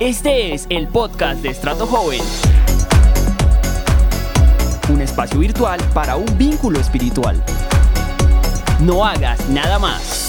Este es el podcast de Estrato Joven. Un espacio virtual para un vínculo espiritual. No hagas nada más.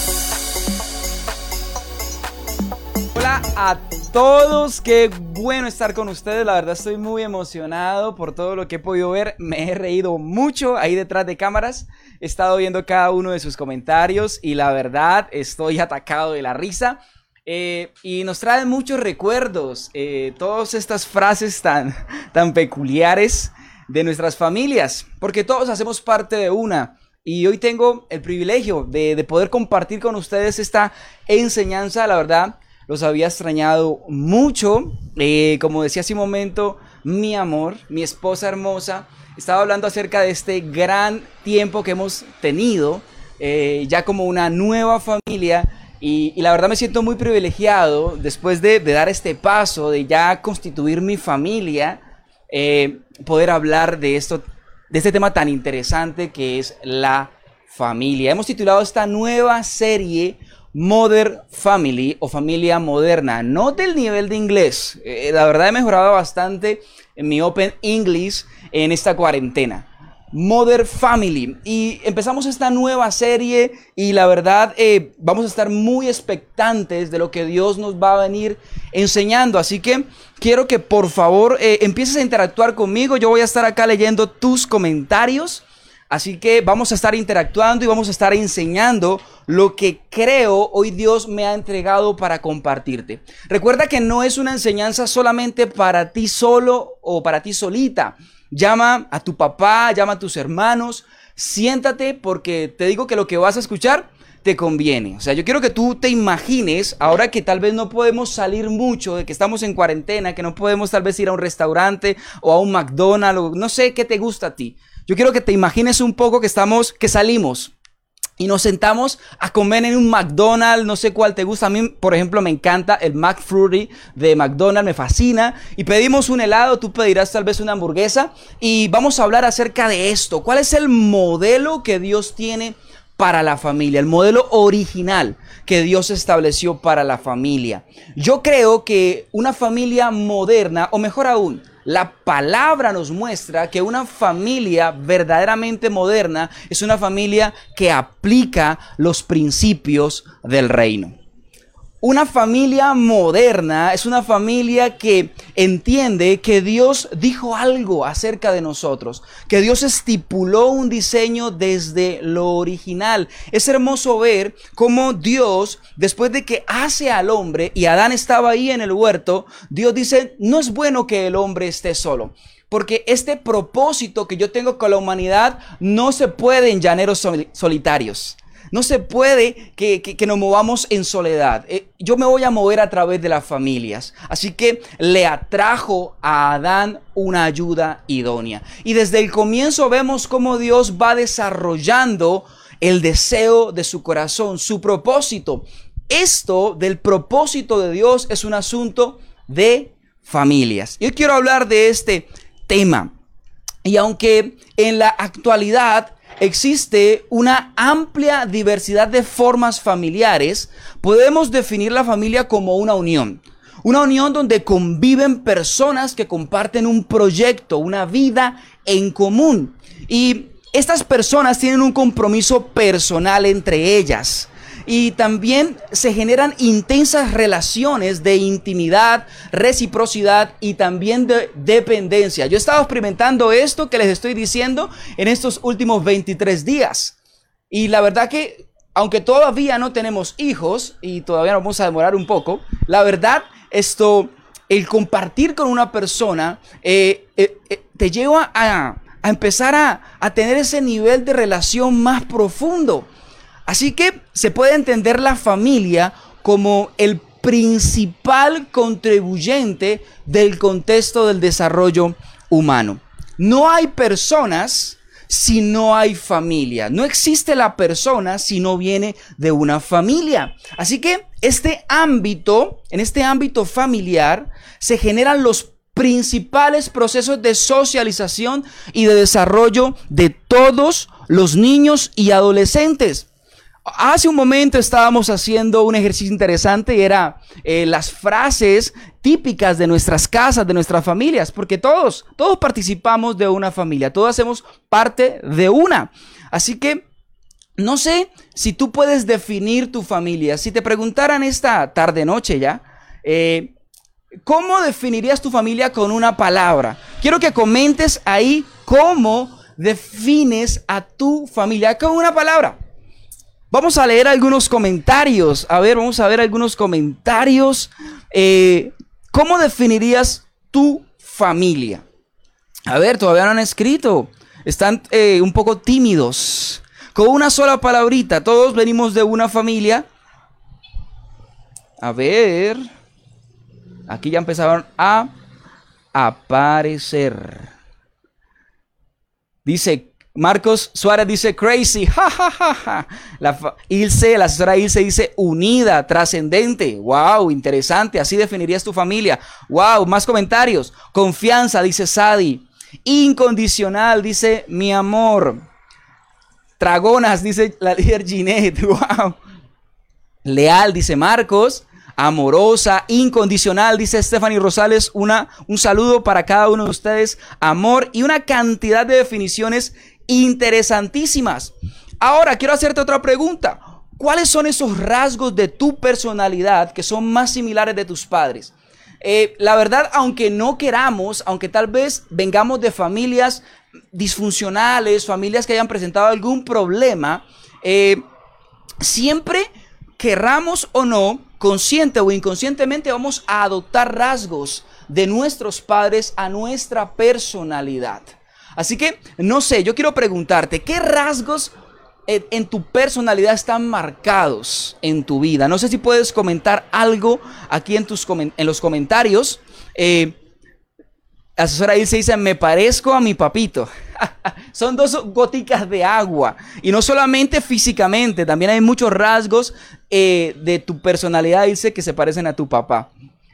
Hola a todos, qué bueno estar con ustedes. La verdad estoy muy emocionado por todo lo que he podido ver. Me he reído mucho ahí detrás de cámaras. He estado viendo cada uno de sus comentarios y la verdad estoy atacado de la risa. Eh, y nos trae muchos recuerdos, eh, todas estas frases tan, tan peculiares de nuestras familias, porque todos hacemos parte de una. Y hoy tengo el privilegio de, poder compartir con ustedes esta enseñanza, la verdad, los había extrañado mucho. Eh, como decía hace un momento, mi amor, mi esposa hermosa, estaba hablando acerca de este gran tiempo que hemos tenido, ya como una nueva familia y, la verdad me siento muy privilegiado después de, dar este paso, de ya constituir mi familia, eh, poder hablar de esto, de este tema tan interesante que es la familia. Hemos titulado esta nueva serie Modern Family o familia moderna. No del nivel de inglés. Eh, la verdad he mejorado bastante en mi Open English en esta cuarentena. Mother Family. Y empezamos esta nueva serie y la verdad eh, vamos a estar muy expectantes de lo que Dios nos va a venir enseñando. Así que quiero que por favor eh, empieces a interactuar conmigo. Yo voy a estar acá leyendo tus comentarios. Así que vamos a estar interactuando y vamos a estar enseñando lo que creo hoy Dios me ha entregado para compartirte. Recuerda que no es una enseñanza solamente para ti solo o para ti solita llama a tu papá, llama a tus hermanos, siéntate porque te digo que lo que vas a escuchar te conviene. O sea, yo quiero que tú te imagines, ahora que tal vez no podemos salir mucho, de que estamos en cuarentena, que no podemos tal vez ir a un restaurante o a un McDonald's, no sé qué te gusta a ti. Yo quiero que te imagines un poco que estamos, que salimos y nos sentamos a comer en un McDonald's, no sé cuál te gusta. A mí, por ejemplo, me encanta el McFlurry de McDonald's, me fascina. Y pedimos un helado, tú pedirás tal vez una hamburguesa. Y vamos a hablar acerca de esto. ¿Cuál es el modelo que Dios tiene para la familia? El modelo original que Dios estableció para la familia. Yo creo que una familia moderna, o mejor aún, la palabra nos muestra que una familia verdaderamente moderna es una familia que aplica los principios del reino. Una familia moderna es una familia que entiende que Dios dijo algo acerca de nosotros, que Dios estipuló un diseño desde lo original. Es hermoso ver cómo Dios, después de que hace al hombre y Adán estaba ahí en el huerto, Dios dice, no es bueno que el hombre esté solo. Porque este propósito que yo tengo con la humanidad no se puede en llaneros solitarios. No se puede que, nos movamos en soledad. Eh, yo me voy a mover a través de las familias. Así que le atrajo a Adán una ayuda idónea. Y desde el comienzo vemos cómo Dios va desarrollando el deseo de su corazón, su propósito. Esto del propósito de Dios es un asunto de familias. Yo quiero hablar de este tema. Y aunque en la actualidad existe una amplia diversidad de formas familiares, podemos definir la familia como una unión. Una unión donde conviven personas que comparten un proyecto, una vida en común. Y estas personas tienen un compromiso personal entre ellas y también se generan intensas relaciones de intimidad, reciprocidad y también de dependencia. Yo he estado experimentando esto que les estoy diciendo en estos últimos 23 días. Y la verdad que, aunque todavía no tenemos hijos y todavía nos vamos a demorar un poco, la verdad, esto, el compartir con una persona eh, eh, eh, te lleva a, empezar a tener ese nivel de relación más profundo. Así que se puede entender la familia como el principal contribuyente del contexto del desarrollo humano. No hay personas si no hay familia. No existe la persona si no viene de una familia. Así que este ámbito, en este ámbito familiar, se generan los principales procesos de socialización y de desarrollo de todos los niños y adolescentes. Hace un momento estábamos haciendo un ejercicio interesante y era eh, las frases típicas de nuestras casas, de nuestras familias, porque todos, todos participamos de una familia, todos hacemos parte de una. Así que no sé si tú puedes definir tu familia. Si te preguntaran esta tarde noche ya, eh, ¿cómo definirías tu familia con una palabra? Quiero que comentes ahí cómo defines a tu familia con una palabra. Vamos a leer algunos comentarios. A ver, vamos a ver algunos comentarios. Eh, ¿Cómo definirías tu familia? A ver, todavía no han escrito. Están eh, un poco tímidos. Con una sola palabrita. Todos venimos de una familia. A ver. Aquí ya empezaron a aparecer. Dice Marcos Suárez dice crazy, ja, ja, ja, ja. La Ilse, la asesora Ilse dice unida, trascendente. Wow, interesante. Así definirías tu familia. Wow, más comentarios. Confianza, dice Sadi. Incondicional, dice mi amor. Dragonas, dice la líder Ginette. Wow. Leal, dice Marcos amorosa, incondicional, dice Stephanie Rosales, una, un saludo para cada uno de ustedes, amor y una cantidad de definiciones interesantísimas. Ahora, quiero hacerte otra pregunta. ¿Cuáles son esos rasgos de tu personalidad que son más similares de tus padres? Eh, la verdad, aunque no queramos, aunque tal vez vengamos de familias disfuncionales, familias que hayan presentado algún problema, eh, siempre querramos o no, consciente o inconscientemente, vamos a adoptar rasgos de nuestros padres a nuestra personalidad. Así que, no sé, yo quiero preguntarte, ¿qué rasgos en, tu personalidad están marcados en tu vida? No sé si puedes comentar algo aquí en, tus, en los comentarios. Eh, asesora ahí se dice, me parezco a mi papito. Son dos goticas de agua. Y no solamente físicamente, también hay muchos rasgos eh, de tu personalidad, dice, que se parecen a tu papá.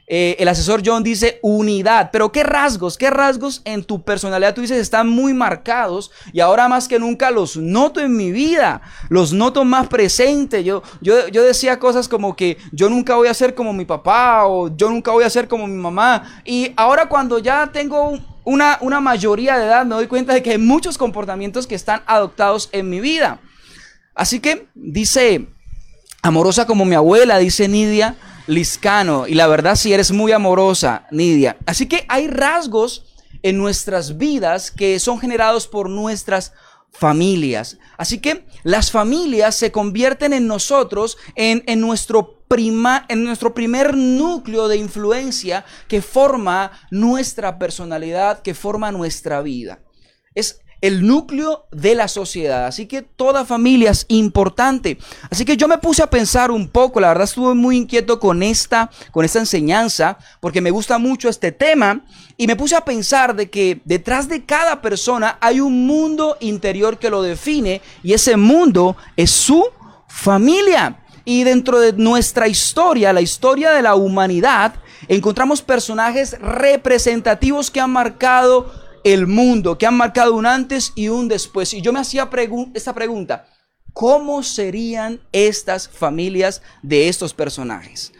Eh, el asesor John dice unidad, pero ¿qué rasgos? ¿Qué rasgos en tu personalidad tú dices están muy marcados y ahora más que nunca los noto en mi vida, los noto más presente. Yo, yo, yo decía cosas como que yo nunca voy a ser como mi papá o yo nunca voy a ser como mi mamá y ahora cuando ya tengo una, una mayoría de edad me doy cuenta de que hay muchos comportamientos que están adoptados en mi vida. Así que dice, amorosa como mi abuela, dice Nidia, Liscano. Y la verdad, si eres muy amorosa, Nidia. Así que hay rasgos en nuestras vidas que son generados por nuestras familias. Así que las familias se convierten en nosotros, en, en nuestro prima, en nuestro primer núcleo de influencia que forma nuestra personalidad, que forma nuestra vida. Es el núcleo de la sociedad. Así que toda familia es importante. Así que yo me puse a pensar un poco, la verdad estuve muy inquieto con esta, con esta enseñanza, porque me gusta mucho este tema. Y me puse a pensar de que detrás de cada persona hay un mundo interior que lo define y ese mundo es su familia. Y dentro de nuestra historia, la historia de la humanidad, encontramos personajes representativos que han marcado el mundo, que han marcado un antes y un después. Y yo me hacía esta pregunta, ¿cómo serían estas familias de estos personajes?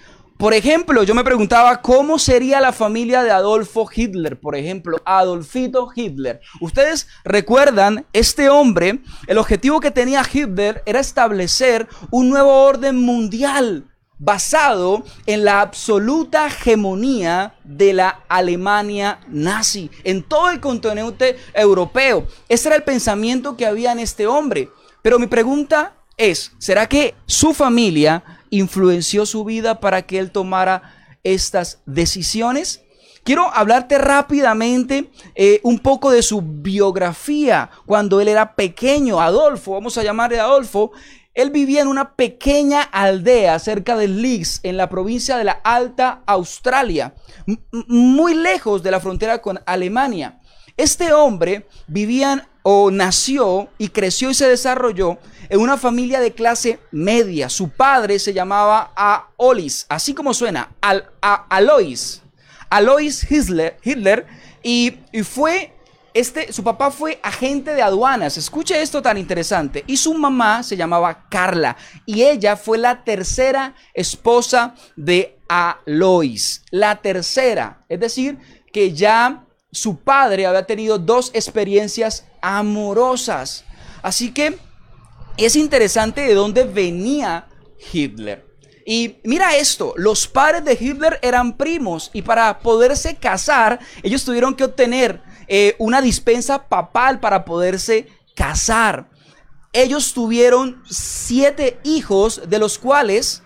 Por ejemplo, yo me preguntaba cómo sería la familia de Adolfo Hitler, por ejemplo, Adolfito Hitler. Ustedes recuerdan, este hombre, el objetivo que tenía Hitler era establecer un nuevo orden mundial basado en la absoluta hegemonía de la Alemania nazi en todo el continente europeo. Ese era el pensamiento que había en este hombre. Pero mi pregunta es, ¿será que su familia influenció su vida para que él tomara estas decisiones? Quiero hablarte rápidamente eh, un poco de su biografía cuando él era pequeño, Adolfo, vamos a llamarle Adolfo. Él vivía en una pequeña aldea cerca de Leeds, en la provincia de la Alta Australia, muy lejos de la frontera con Alemania. Este hombre vivía o nació y creció y se desarrolló en una familia de clase media. Su padre se llamaba Aolis, así como suena, Al, Alois. Alois Hitler, y fue este, su papá fue agente de aduanas. Escuche esto tan interesante. Y su mamá se llamaba Carla. Y ella fue la tercera esposa de Alois. La tercera. Es decir, que ya su padre había tenido dos experiencias amorosas. Así que es interesante de dónde venía Hitler. Y mira esto, los padres de Hitler eran primos y para poderse casar, ellos tuvieron que obtener eh, una dispensa papal para poderse casar. Ellos tuvieron siete hijos, de los cuales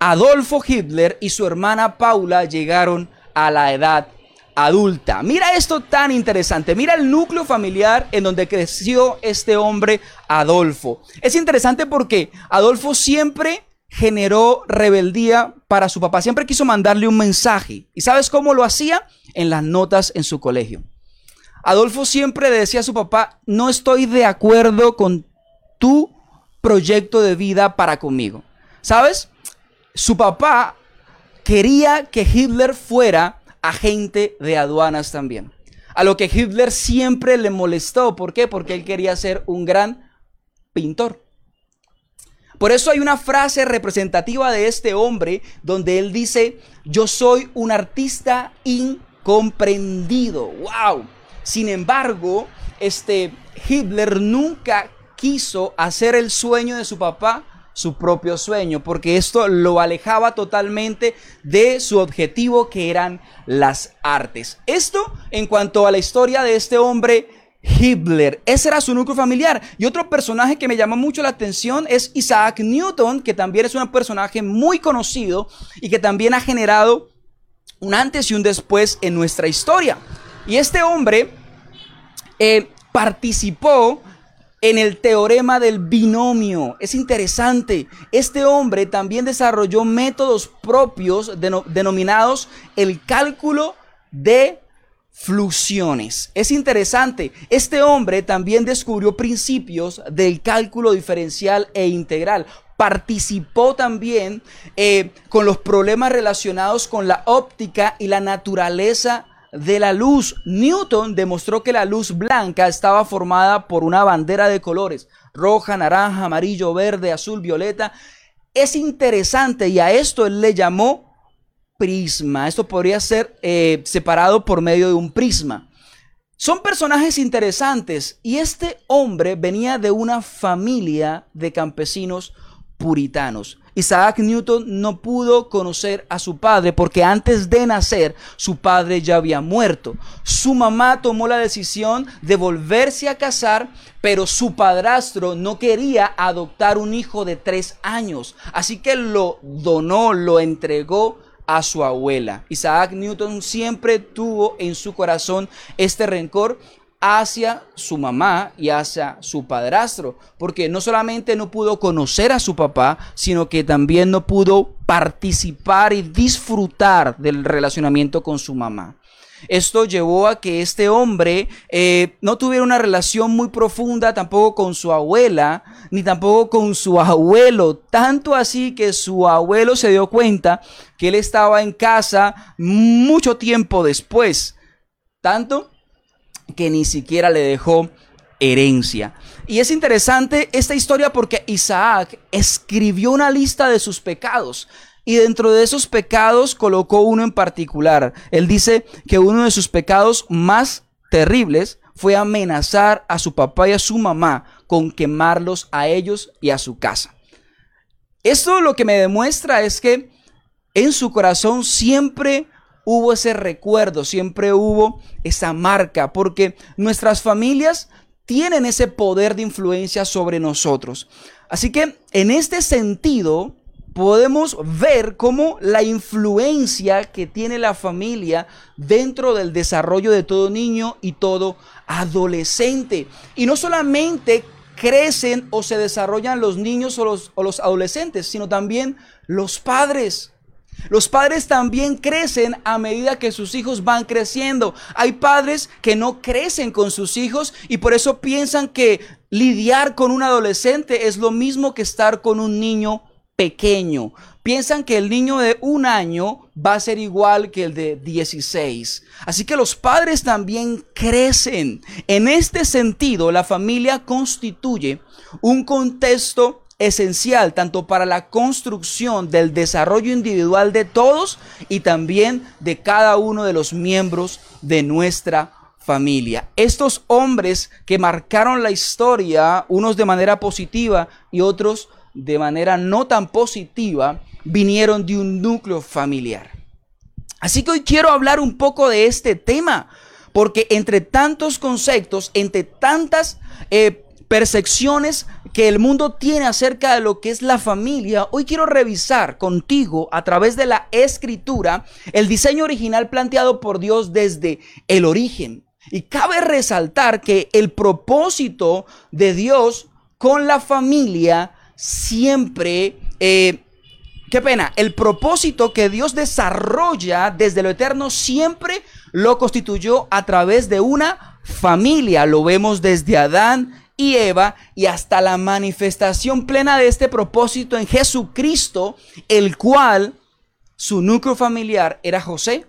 Adolfo Hitler y su hermana Paula llegaron a la edad adulta. Mira esto tan interesante. Mira el núcleo familiar en donde creció este hombre Adolfo. Es interesante porque Adolfo siempre generó rebeldía para su papá. Siempre quiso mandarle un mensaje. ¿Y sabes cómo lo hacía? En las notas en su colegio. Adolfo siempre le decía a su papá, no estoy de acuerdo con tu proyecto de vida para conmigo. ¿Sabes? Su papá quería que Hitler fuera agente de aduanas también. A lo que Hitler siempre le molestó. ¿Por qué? Porque él quería ser un gran pintor. Por eso hay una frase representativa de este hombre donde él dice, yo soy un artista incomprendido. ¡Wow! Sin embargo, este Hitler nunca quiso hacer el sueño de su papá su propio sueño, porque esto lo alejaba totalmente de su objetivo que eran las artes. Esto en cuanto a la historia de este hombre Hitler. Ese era su núcleo familiar. Y otro personaje que me llama mucho la atención es Isaac Newton, que también es un personaje muy conocido y que también ha generado un antes y un después en nuestra historia. Y este hombre eh, participó en el teorema del binomio. Es interesante. Este hombre también desarrolló métodos propios denominados el cálculo de fluxiones. Es interesante. Este hombre también descubrió principios del cálculo diferencial e integral. Participó también eh, con los problemas relacionados con la óptica y la naturaleza de la luz. Newton demostró que la luz blanca estaba formada por una bandera de colores, roja, naranja, amarillo, verde, azul, violeta. Es interesante y a esto él le llamó prisma. Esto podría ser eh, separado por medio de un prisma. Son personajes interesantes y este hombre venía de una familia de campesinos puritanos. Isaac Newton no pudo conocer a su padre porque antes de nacer su padre ya había muerto. Su mamá tomó la decisión de volverse a casar, pero su padrastro no quería adoptar un hijo de tres años. Así que lo donó, lo entregó a su abuela. Isaac Newton siempre tuvo en su corazón este rencor hacia su mamá y hacia su padrastro, porque no solamente no pudo conocer a su papá, sino que también no pudo participar y disfrutar del relacionamiento con su mamá. Esto llevó a que este hombre eh, no tuviera una relación muy profunda tampoco con su abuela, ni tampoco con su abuelo. Tanto así que su abuelo se dio cuenta que él estaba en casa mucho tiempo después. Tanto que ni siquiera le dejó herencia. Y es interesante esta historia porque Isaac escribió una lista de sus pecados. Y dentro de esos pecados colocó uno en particular. Él dice que uno de sus pecados más terribles fue amenazar a su papá y a su mamá con quemarlos a ellos y a su casa. Esto lo que me demuestra es que en su corazón siempre hubo ese recuerdo, siempre hubo esa marca, porque nuestras familias tienen ese poder de influencia sobre nosotros. Así que en este sentido, podemos ver cómo la influencia que tiene la familia dentro del desarrollo de todo niño y todo adolescente. Y no solamente crecen o se desarrollan los niños o los, o los adolescentes, sino también los padres. Los padres también crecen a medida que sus hijos van creciendo. Hay padres que no crecen con sus hijos y por eso piensan que lidiar con un adolescente es lo mismo que estar con un niño pequeño. Piensan que el niño de un año va a ser igual que el de 16. Así que los padres también crecen. En este sentido, la familia constituye un contexto esencial tanto para la construcción del desarrollo individual de todos y también de cada uno de los miembros de nuestra familia. Estos hombres que marcaron la historia, unos de manera positiva y otros de manera no tan positiva, vinieron de un núcleo familiar. Así que hoy quiero hablar un poco de este tema, porque entre tantos conceptos, entre tantas eh, percepciones que el mundo tiene acerca de lo que es la familia, hoy quiero revisar contigo a través de la escritura el diseño original planteado por Dios desde el origen. Y cabe resaltar que el propósito de Dios con la familia siempre, eh, qué pena, el propósito que Dios desarrolla desde lo eterno siempre lo constituyó a través de una familia. Lo vemos desde Adán y Eva y hasta la manifestación plena de este propósito en Jesucristo, el cual su núcleo familiar era José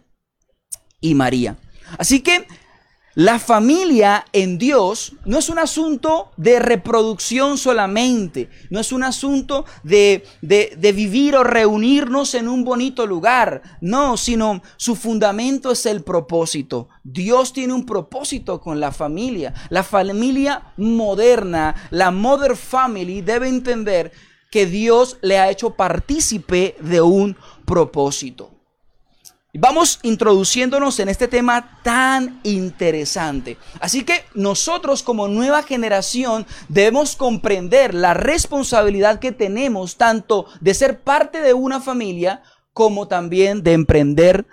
y María. Así que la familia en Dios no es un asunto de reproducción solamente, no es un asunto de, de, vivir o reunirnos en un bonito lugar, no, sino su fundamento es el propósito. Dios tiene un propósito con la familia. La familia moderna, la Mother Family, debe entender que Dios le ha hecho partícipe de un propósito. Vamos introduciéndonos en este tema tan interesante. Así que nosotros como nueva generación debemos comprender la responsabilidad que tenemos tanto de ser parte de una familia como también de emprender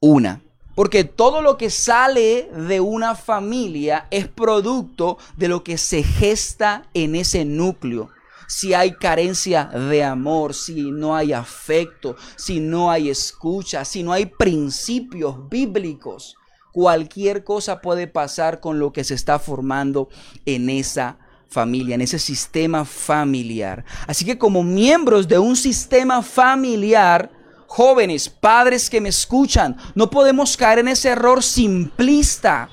una. Porque todo lo que sale de una familia es producto de lo que se gesta en ese núcleo si hay carencia de amor, si no hay afecto, si no hay escucha, si no hay principios bíblicos, cualquier cosa puede pasar con lo que se está formando en esa familia, en ese sistema familiar. Así que como miembros de un sistema familiar, jóvenes, padres que me escuchan, no podemos caer en ese error simplista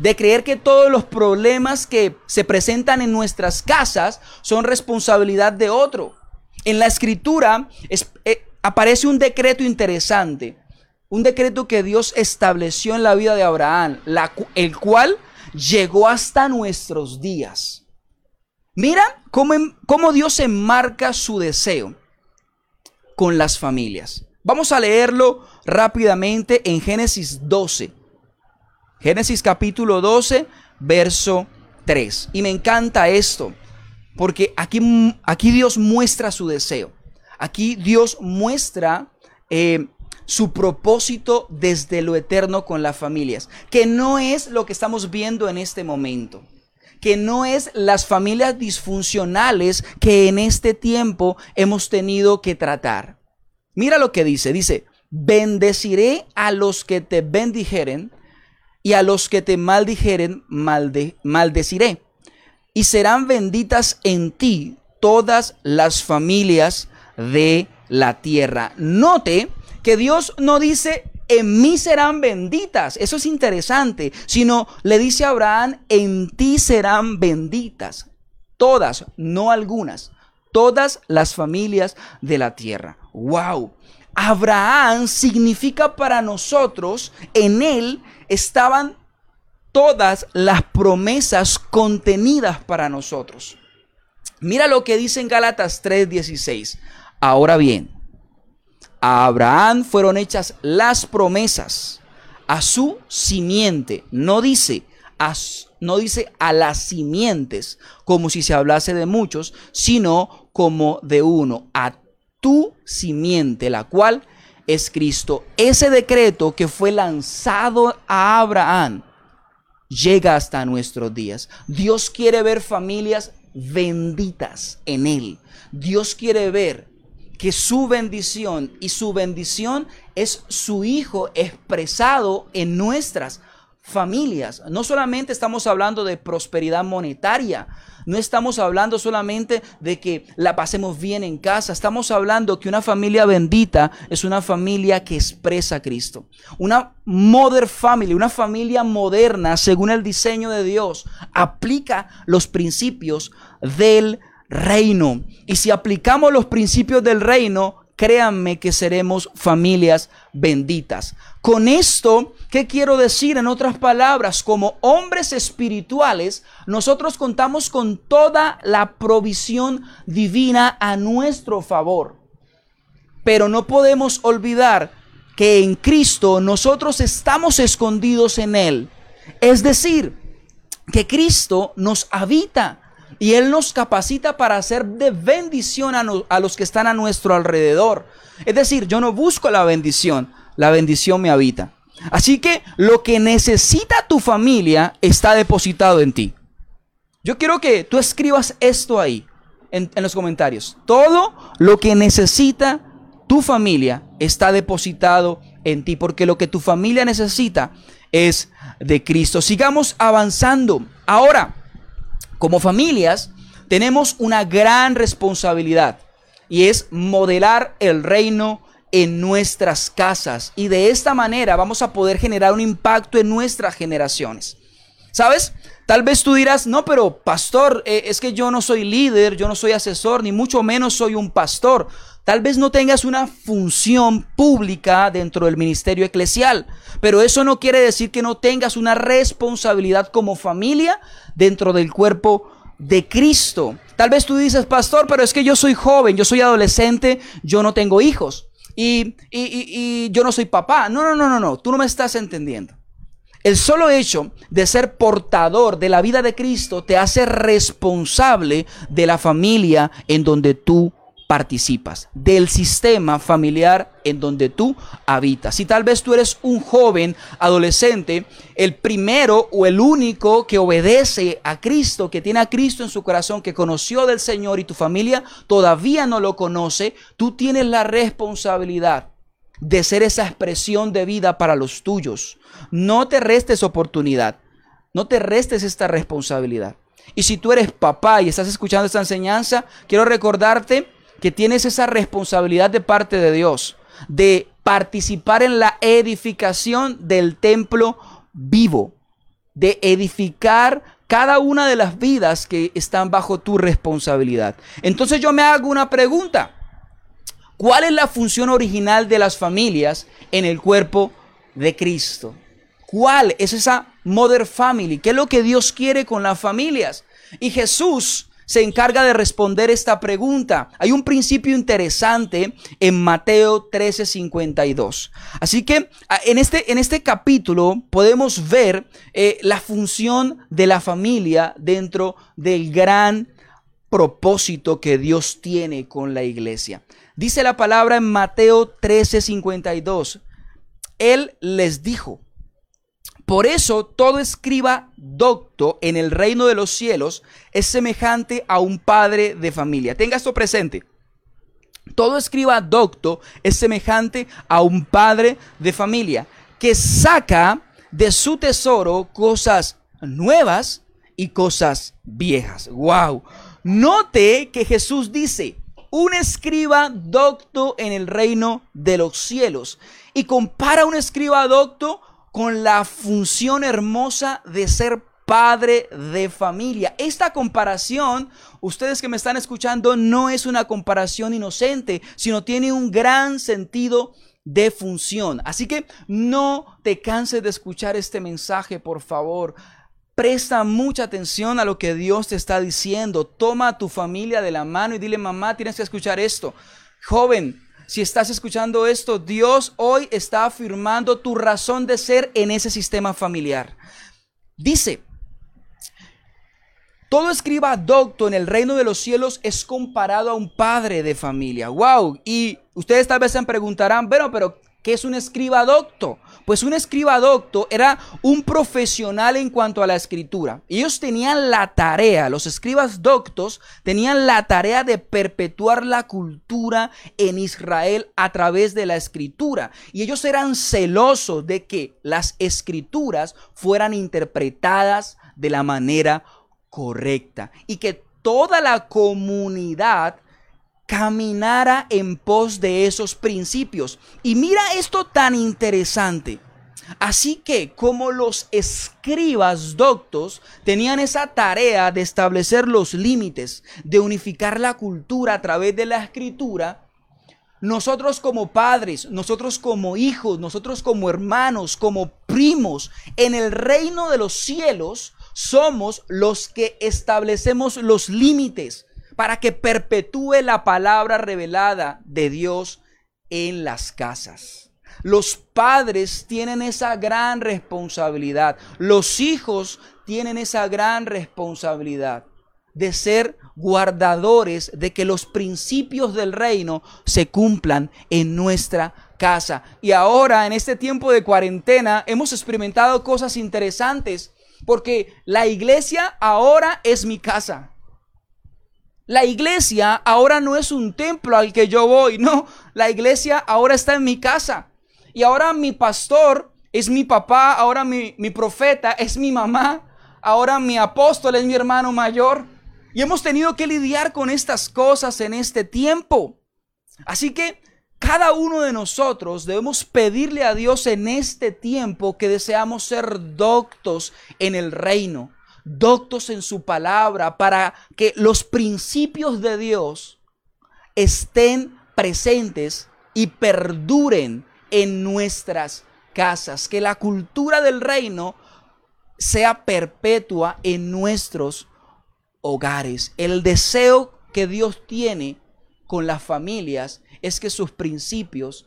de creer que todos los problemas que se presentan en nuestras casas son responsabilidad de otro. En la escritura eh, aparece un decreto interesante, un decreto que Dios estableció en la vida de Abraham, el cual llegó hasta nuestros días. Mira cómo, cómo Dios enmarca su deseo con las familias. Vamos a leerlo rápidamente en Génesis 12. Génesis capítulo 12, verso 3. Y me encanta esto, porque aquí, aquí Dios muestra su deseo. Aquí Dios muestra eh, su propósito desde lo eterno con las familias, que no es lo que estamos viendo en este momento que no es las familias disfuncionales que en este tiempo hemos tenido que tratar. Mira lo que dice, dice, bendeciré a los que te bendijeren y a los que te maldijeren maldeciré. Y serán benditas en ti todas las familias de la tierra. Note que Dios no dice en mí serán benditas. Eso es interesante. Sino le dice a Abraham, en ti serán benditas. Todas, no algunas. Todas las familias de la tierra. ¡Wow! Abraham significa para nosotros, en él estaban todas las promesas contenidas para nosotros. Mira lo que dice en Gálatas 3:16. Ahora bien, a Abraham fueron hechas las promesas a su simiente. No dice a, no dice a las simientes como si se hablase de muchos, sino como de uno, a tu simiente, la cual es Cristo. Ese decreto que fue lanzado a Abraham llega hasta nuestros días. Dios quiere ver familias benditas en Él. Dios quiere ver que su bendición y su bendición es su Hijo expresado en nuestras familias. No solamente estamos hablando de prosperidad monetaria, no estamos hablando solamente de que la pasemos bien en casa, estamos hablando que una familia bendita es una familia que expresa a Cristo. Una mother family, una familia moderna según el diseño de Dios, aplica los principios del reino. Y si aplicamos los principios del reino, créanme que seremos familias benditas. Con esto, ¿qué quiero decir? En otras palabras, como hombres espirituales, nosotros contamos con toda la provisión divina a nuestro favor. Pero no podemos olvidar que en Cristo nosotros estamos escondidos en Él. Es decir, que Cristo nos habita y Él nos capacita para hacer de bendición a, los que están a nuestro alrededor. Es decir, yo no busco la bendición, la bendición me habita. Así que lo que necesita tu familia está depositado en ti. Yo quiero que tú escribas esto ahí, en, en, los comentarios. Todo lo que necesita tu familia está depositado en ti, porque lo que tu familia necesita es de Cristo. Sigamos avanzando. Ahora, como familias tenemos una gran responsabilidad y es modelar el reino en nuestras casas y de esta manera vamos a poder generar un impacto en nuestras generaciones. ¿Sabes? Tal vez tú dirás, no, pero pastor, eh, es que yo no soy líder, yo no soy asesor, ni mucho menos soy un pastor. Tal vez no tengas una función pública dentro del ministerio eclesial, pero eso no quiere decir que no tengas una responsabilidad como familia dentro del cuerpo de Cristo. Tal vez tú dices, pastor, pero es que yo soy joven, yo soy adolescente, yo no tengo hijos y, y yo no soy papá. No, no, no, no, no, tú no me estás entendiendo. El solo hecho de ser portador de la vida de Cristo te hace responsable de la familia en donde tú participas, del sistema familiar en donde tú habitas. Si tal vez tú eres un joven, adolescente, el primero o el único que obedece a Cristo, que tiene a Cristo en su corazón, que conoció del Señor y tu familia todavía no lo conoce, tú tienes la responsabilidad de ser esa expresión de vida para los tuyos. No te restes oportunidad, no te restes esta responsabilidad. Y si tú eres papá y estás escuchando esta enseñanza, quiero recordarte que tienes esa responsabilidad de parte de Dios de participar en la edificación del templo vivo, de edificar cada una de las vidas que están bajo tu responsabilidad. Entonces yo me hago una pregunta. ¿Cuál es la función original de las familias en el cuerpo de Cristo? ¿Cuál es esa mother family? ¿Qué es lo que Dios quiere con las familias? Y Jesús se encarga de responder esta pregunta. Hay un principio interesante en Mateo 13:52. Así que en este, en este capítulo podemos ver eh, la función de la familia dentro del gran propósito que Dios tiene con la iglesia. Dice la palabra en Mateo 13:52. Él les dijo, por eso todo escriba docto en el reino de los cielos es semejante a un padre de familia. Tenga esto presente. Todo escriba docto es semejante a un padre de familia que saca de su tesoro cosas nuevas y cosas viejas. Wow. Note que Jesús dice, un escriba docto en el reino de los cielos y compara un escriba docto con la función hermosa de ser padre de familia. Esta comparación, ustedes que me están escuchando, no es una comparación inocente, sino tiene un gran sentido de función. Así que no te canses de escuchar este mensaje, por favor. Presta mucha atención a lo que Dios te está diciendo. Toma a tu familia de la mano y dile, mamá, tienes que escuchar esto. Joven, si estás escuchando esto, Dios hoy está afirmando tu razón de ser en ese sistema familiar. Dice, todo escriba docto en el reino de los cielos es comparado a un padre de familia. Wow. Y ustedes tal vez se preguntarán, bueno, pero ¿Qué es un escriba docto? Pues un escriba docto era un profesional en cuanto a la escritura. Ellos tenían la tarea, los escribas doctos tenían la tarea de perpetuar la cultura en Israel a través de la escritura. Y ellos eran celosos de que las escrituras fueran interpretadas de la manera correcta y que toda la comunidad caminara en pos de esos principios. Y mira esto tan interesante. Así que como los escribas doctos tenían esa tarea de establecer los límites, de unificar la cultura a través de la escritura, nosotros como padres, nosotros como hijos, nosotros como hermanos, como primos, en el reino de los cielos, somos los que establecemos los límites para que perpetúe la palabra revelada de Dios en las casas. Los padres tienen esa gran responsabilidad. Los hijos tienen esa gran responsabilidad de ser guardadores de que los principios del reino se cumplan en nuestra casa. Y ahora, en este tiempo de cuarentena, hemos experimentado cosas interesantes porque la iglesia ahora es mi casa. La iglesia ahora no es un templo al que yo voy, no, la iglesia ahora está en mi casa. Y ahora mi pastor es mi papá, ahora mi, profeta es mi mamá, ahora mi apóstol es mi hermano mayor. Y hemos tenido que lidiar con estas cosas en este tiempo. Así que cada uno de nosotros debemos pedirle a Dios en este tiempo que deseamos ser doctos en el reino doctos en su palabra, para que los principios de Dios estén presentes y perduren en nuestras casas, que la cultura del reino sea perpetua en nuestros hogares. El deseo que Dios tiene con las familias es que sus principios,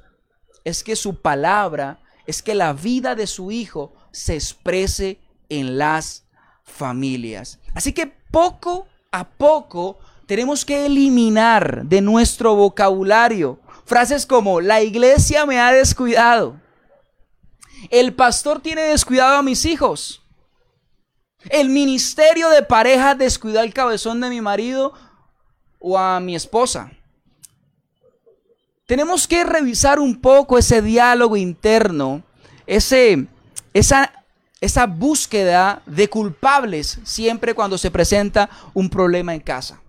es que su palabra, es que la vida de su hijo se exprese en las familias. Así que poco a poco tenemos que eliminar de nuestro vocabulario frases como la iglesia me ha descuidado. El pastor tiene descuidado a mis hijos. El ministerio de pareja descuidó al cabezón de mi marido o a mi esposa. Tenemos que revisar un poco ese diálogo interno, ese, esa esa búsqueda de culpables siempre cuando se presenta un problema en casa.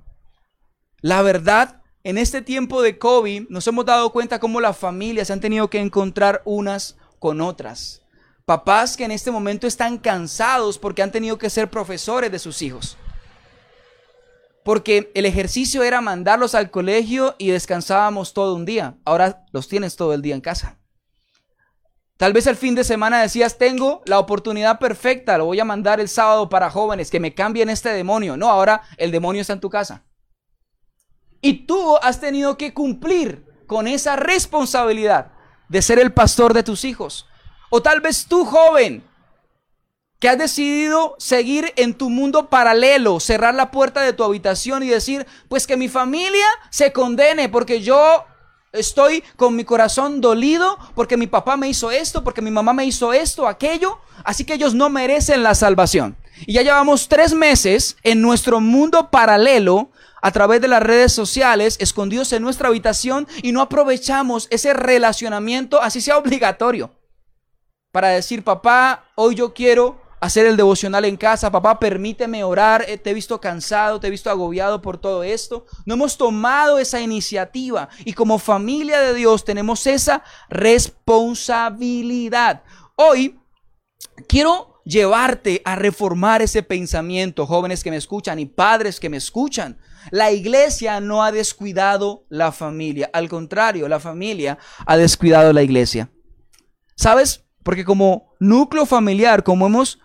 La verdad, en este tiempo de COVID nos hemos dado cuenta cómo las familias han tenido que encontrar unas con otras. Papás que en este momento están cansados porque han tenido que ser profesores de sus hijos. Porque el ejercicio era mandarlos al colegio y descansábamos todo un día. Ahora los tienes todo el día en casa. Tal vez el fin de semana decías, tengo la oportunidad perfecta, lo voy a mandar el sábado para jóvenes, que me cambien este demonio. No, ahora el demonio está en tu casa. Y tú has tenido que cumplir con esa responsabilidad de ser el pastor de tus hijos. O tal vez tú, joven, que has decidido seguir en tu mundo paralelo, cerrar la puerta de tu habitación y decir, pues que mi familia se condene porque yo Estoy con mi corazón dolido porque mi papá me hizo esto, porque mi mamá me hizo esto, aquello. Así que ellos no merecen la salvación. Y ya llevamos tres meses en nuestro mundo paralelo a través de las redes sociales, escondidos en nuestra habitación y no aprovechamos ese relacionamiento, así sea obligatorio, para decir, papá, hoy yo quiero hacer el devocional en casa. Papá, permíteme orar. Eh, te he visto cansado, te he visto agobiado por todo esto. No hemos tomado esa iniciativa y como familia de Dios tenemos esa responsabilidad. Hoy quiero llevarte a reformar ese pensamiento, jóvenes que me escuchan y padres que me escuchan. La iglesia no ha descuidado la familia, al contrario, la familia ha descuidado la iglesia. ¿Sabes? Porque como núcleo familiar, como hemos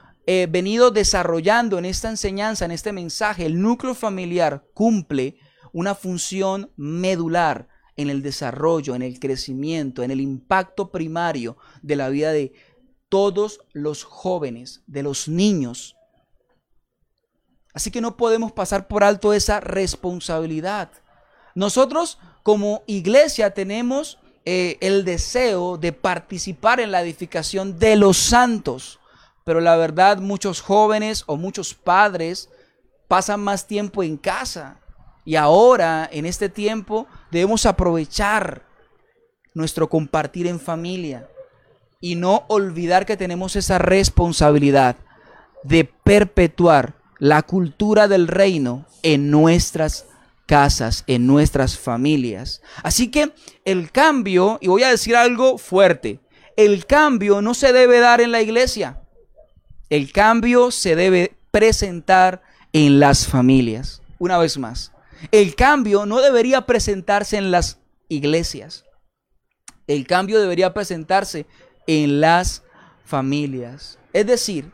Venido desarrollando en esta enseñanza, en este mensaje, el núcleo familiar cumple una función medular en el desarrollo, en el crecimiento, en el impacto primario de la vida de todos los jóvenes, de los niños. Así que no podemos pasar por alto esa responsabilidad. Nosotros como iglesia tenemos eh, el deseo de participar en la edificación de los santos. Pero la verdad, muchos jóvenes o muchos padres pasan más tiempo en casa. Y ahora, en este tiempo, debemos aprovechar nuestro compartir en familia y no olvidar que tenemos esa responsabilidad de perpetuar la cultura del reino en nuestras casas, en nuestras familias. Así que el cambio, y voy a decir algo fuerte, el cambio no se debe dar en la iglesia. El cambio se debe presentar en las familias. Una vez más, el cambio no debería presentarse en las iglesias. El cambio debería presentarse en las familias. Es decir,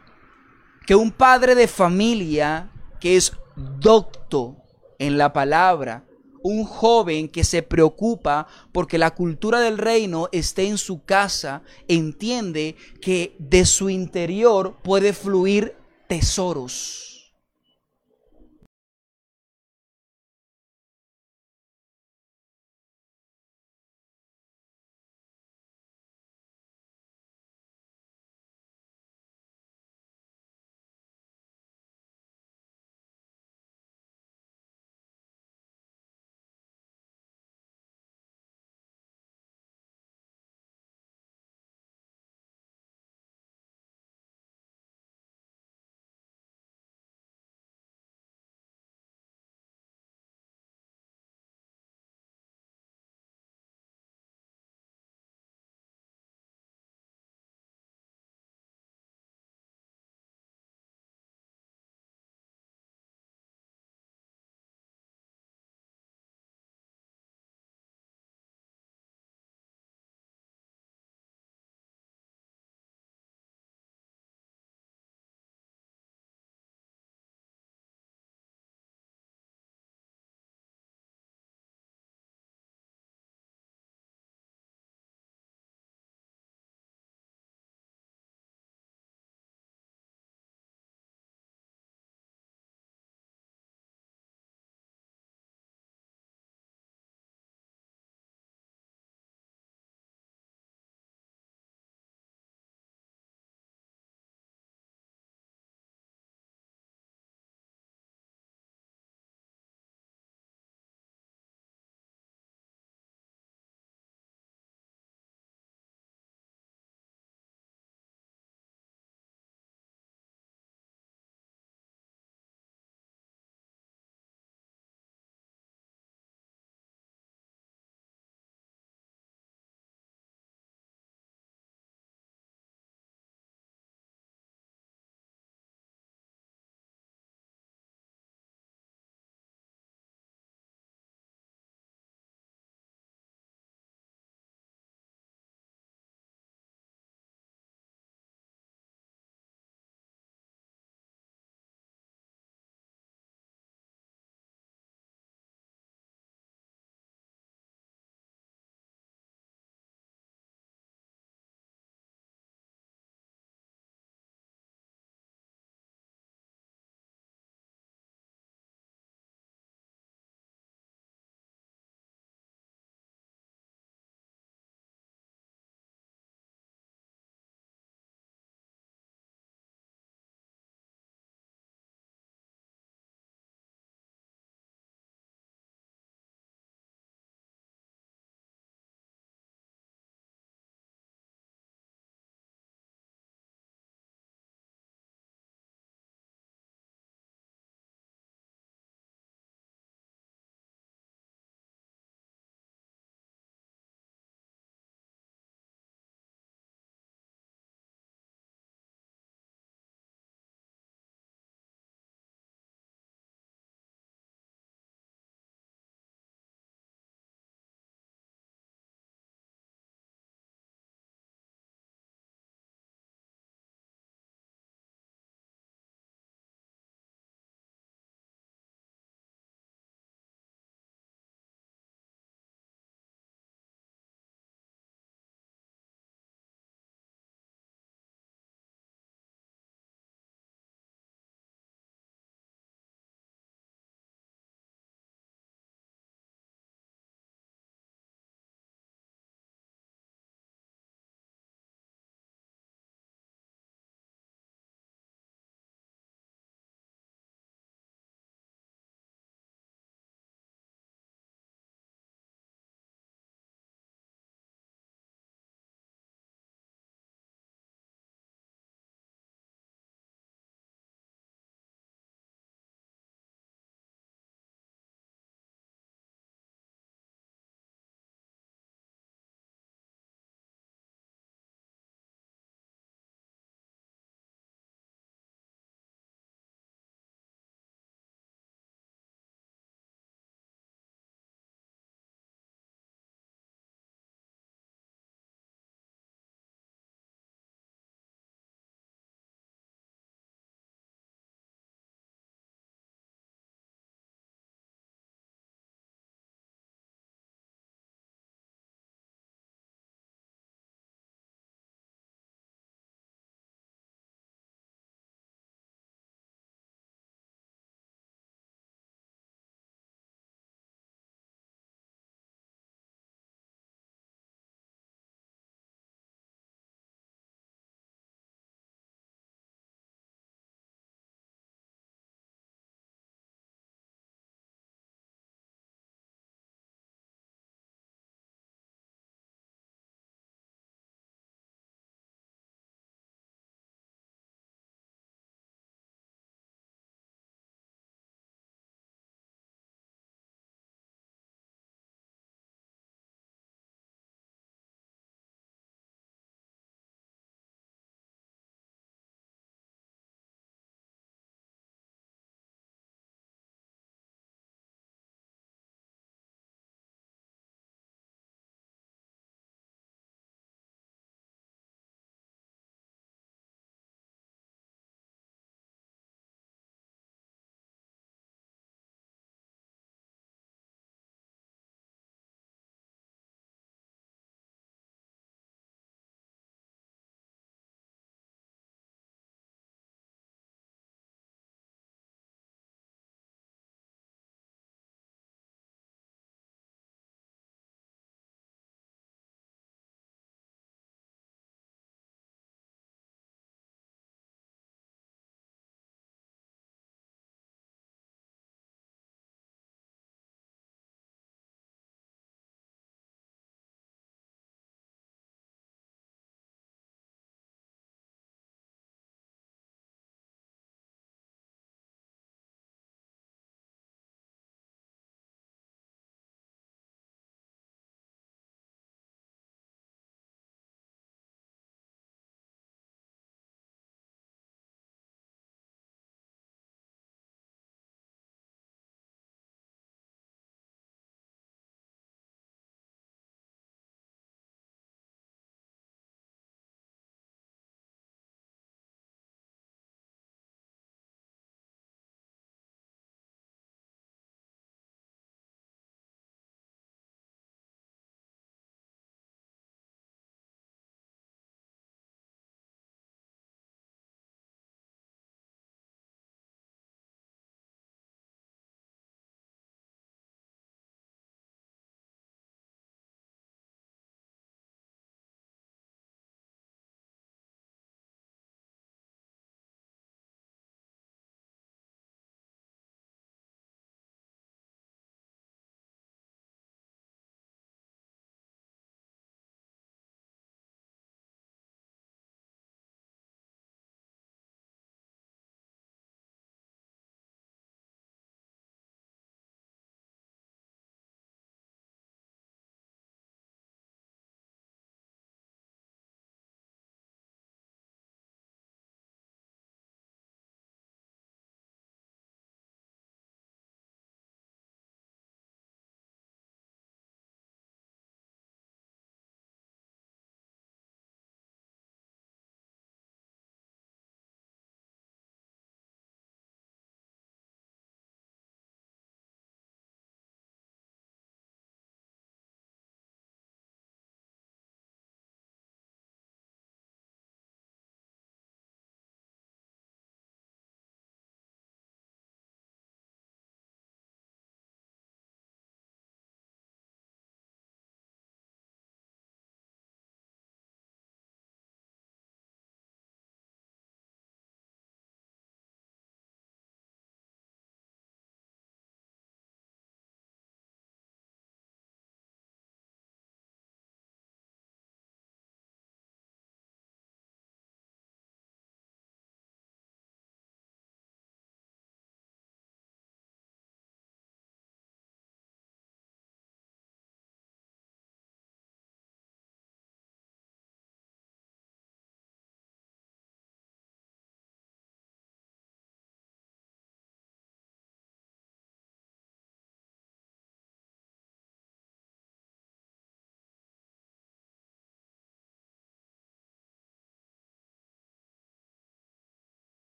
que un padre de familia que es docto en la palabra, un joven que se preocupa porque la cultura del reino esté en su casa, entiende que de su interior puede fluir tesoros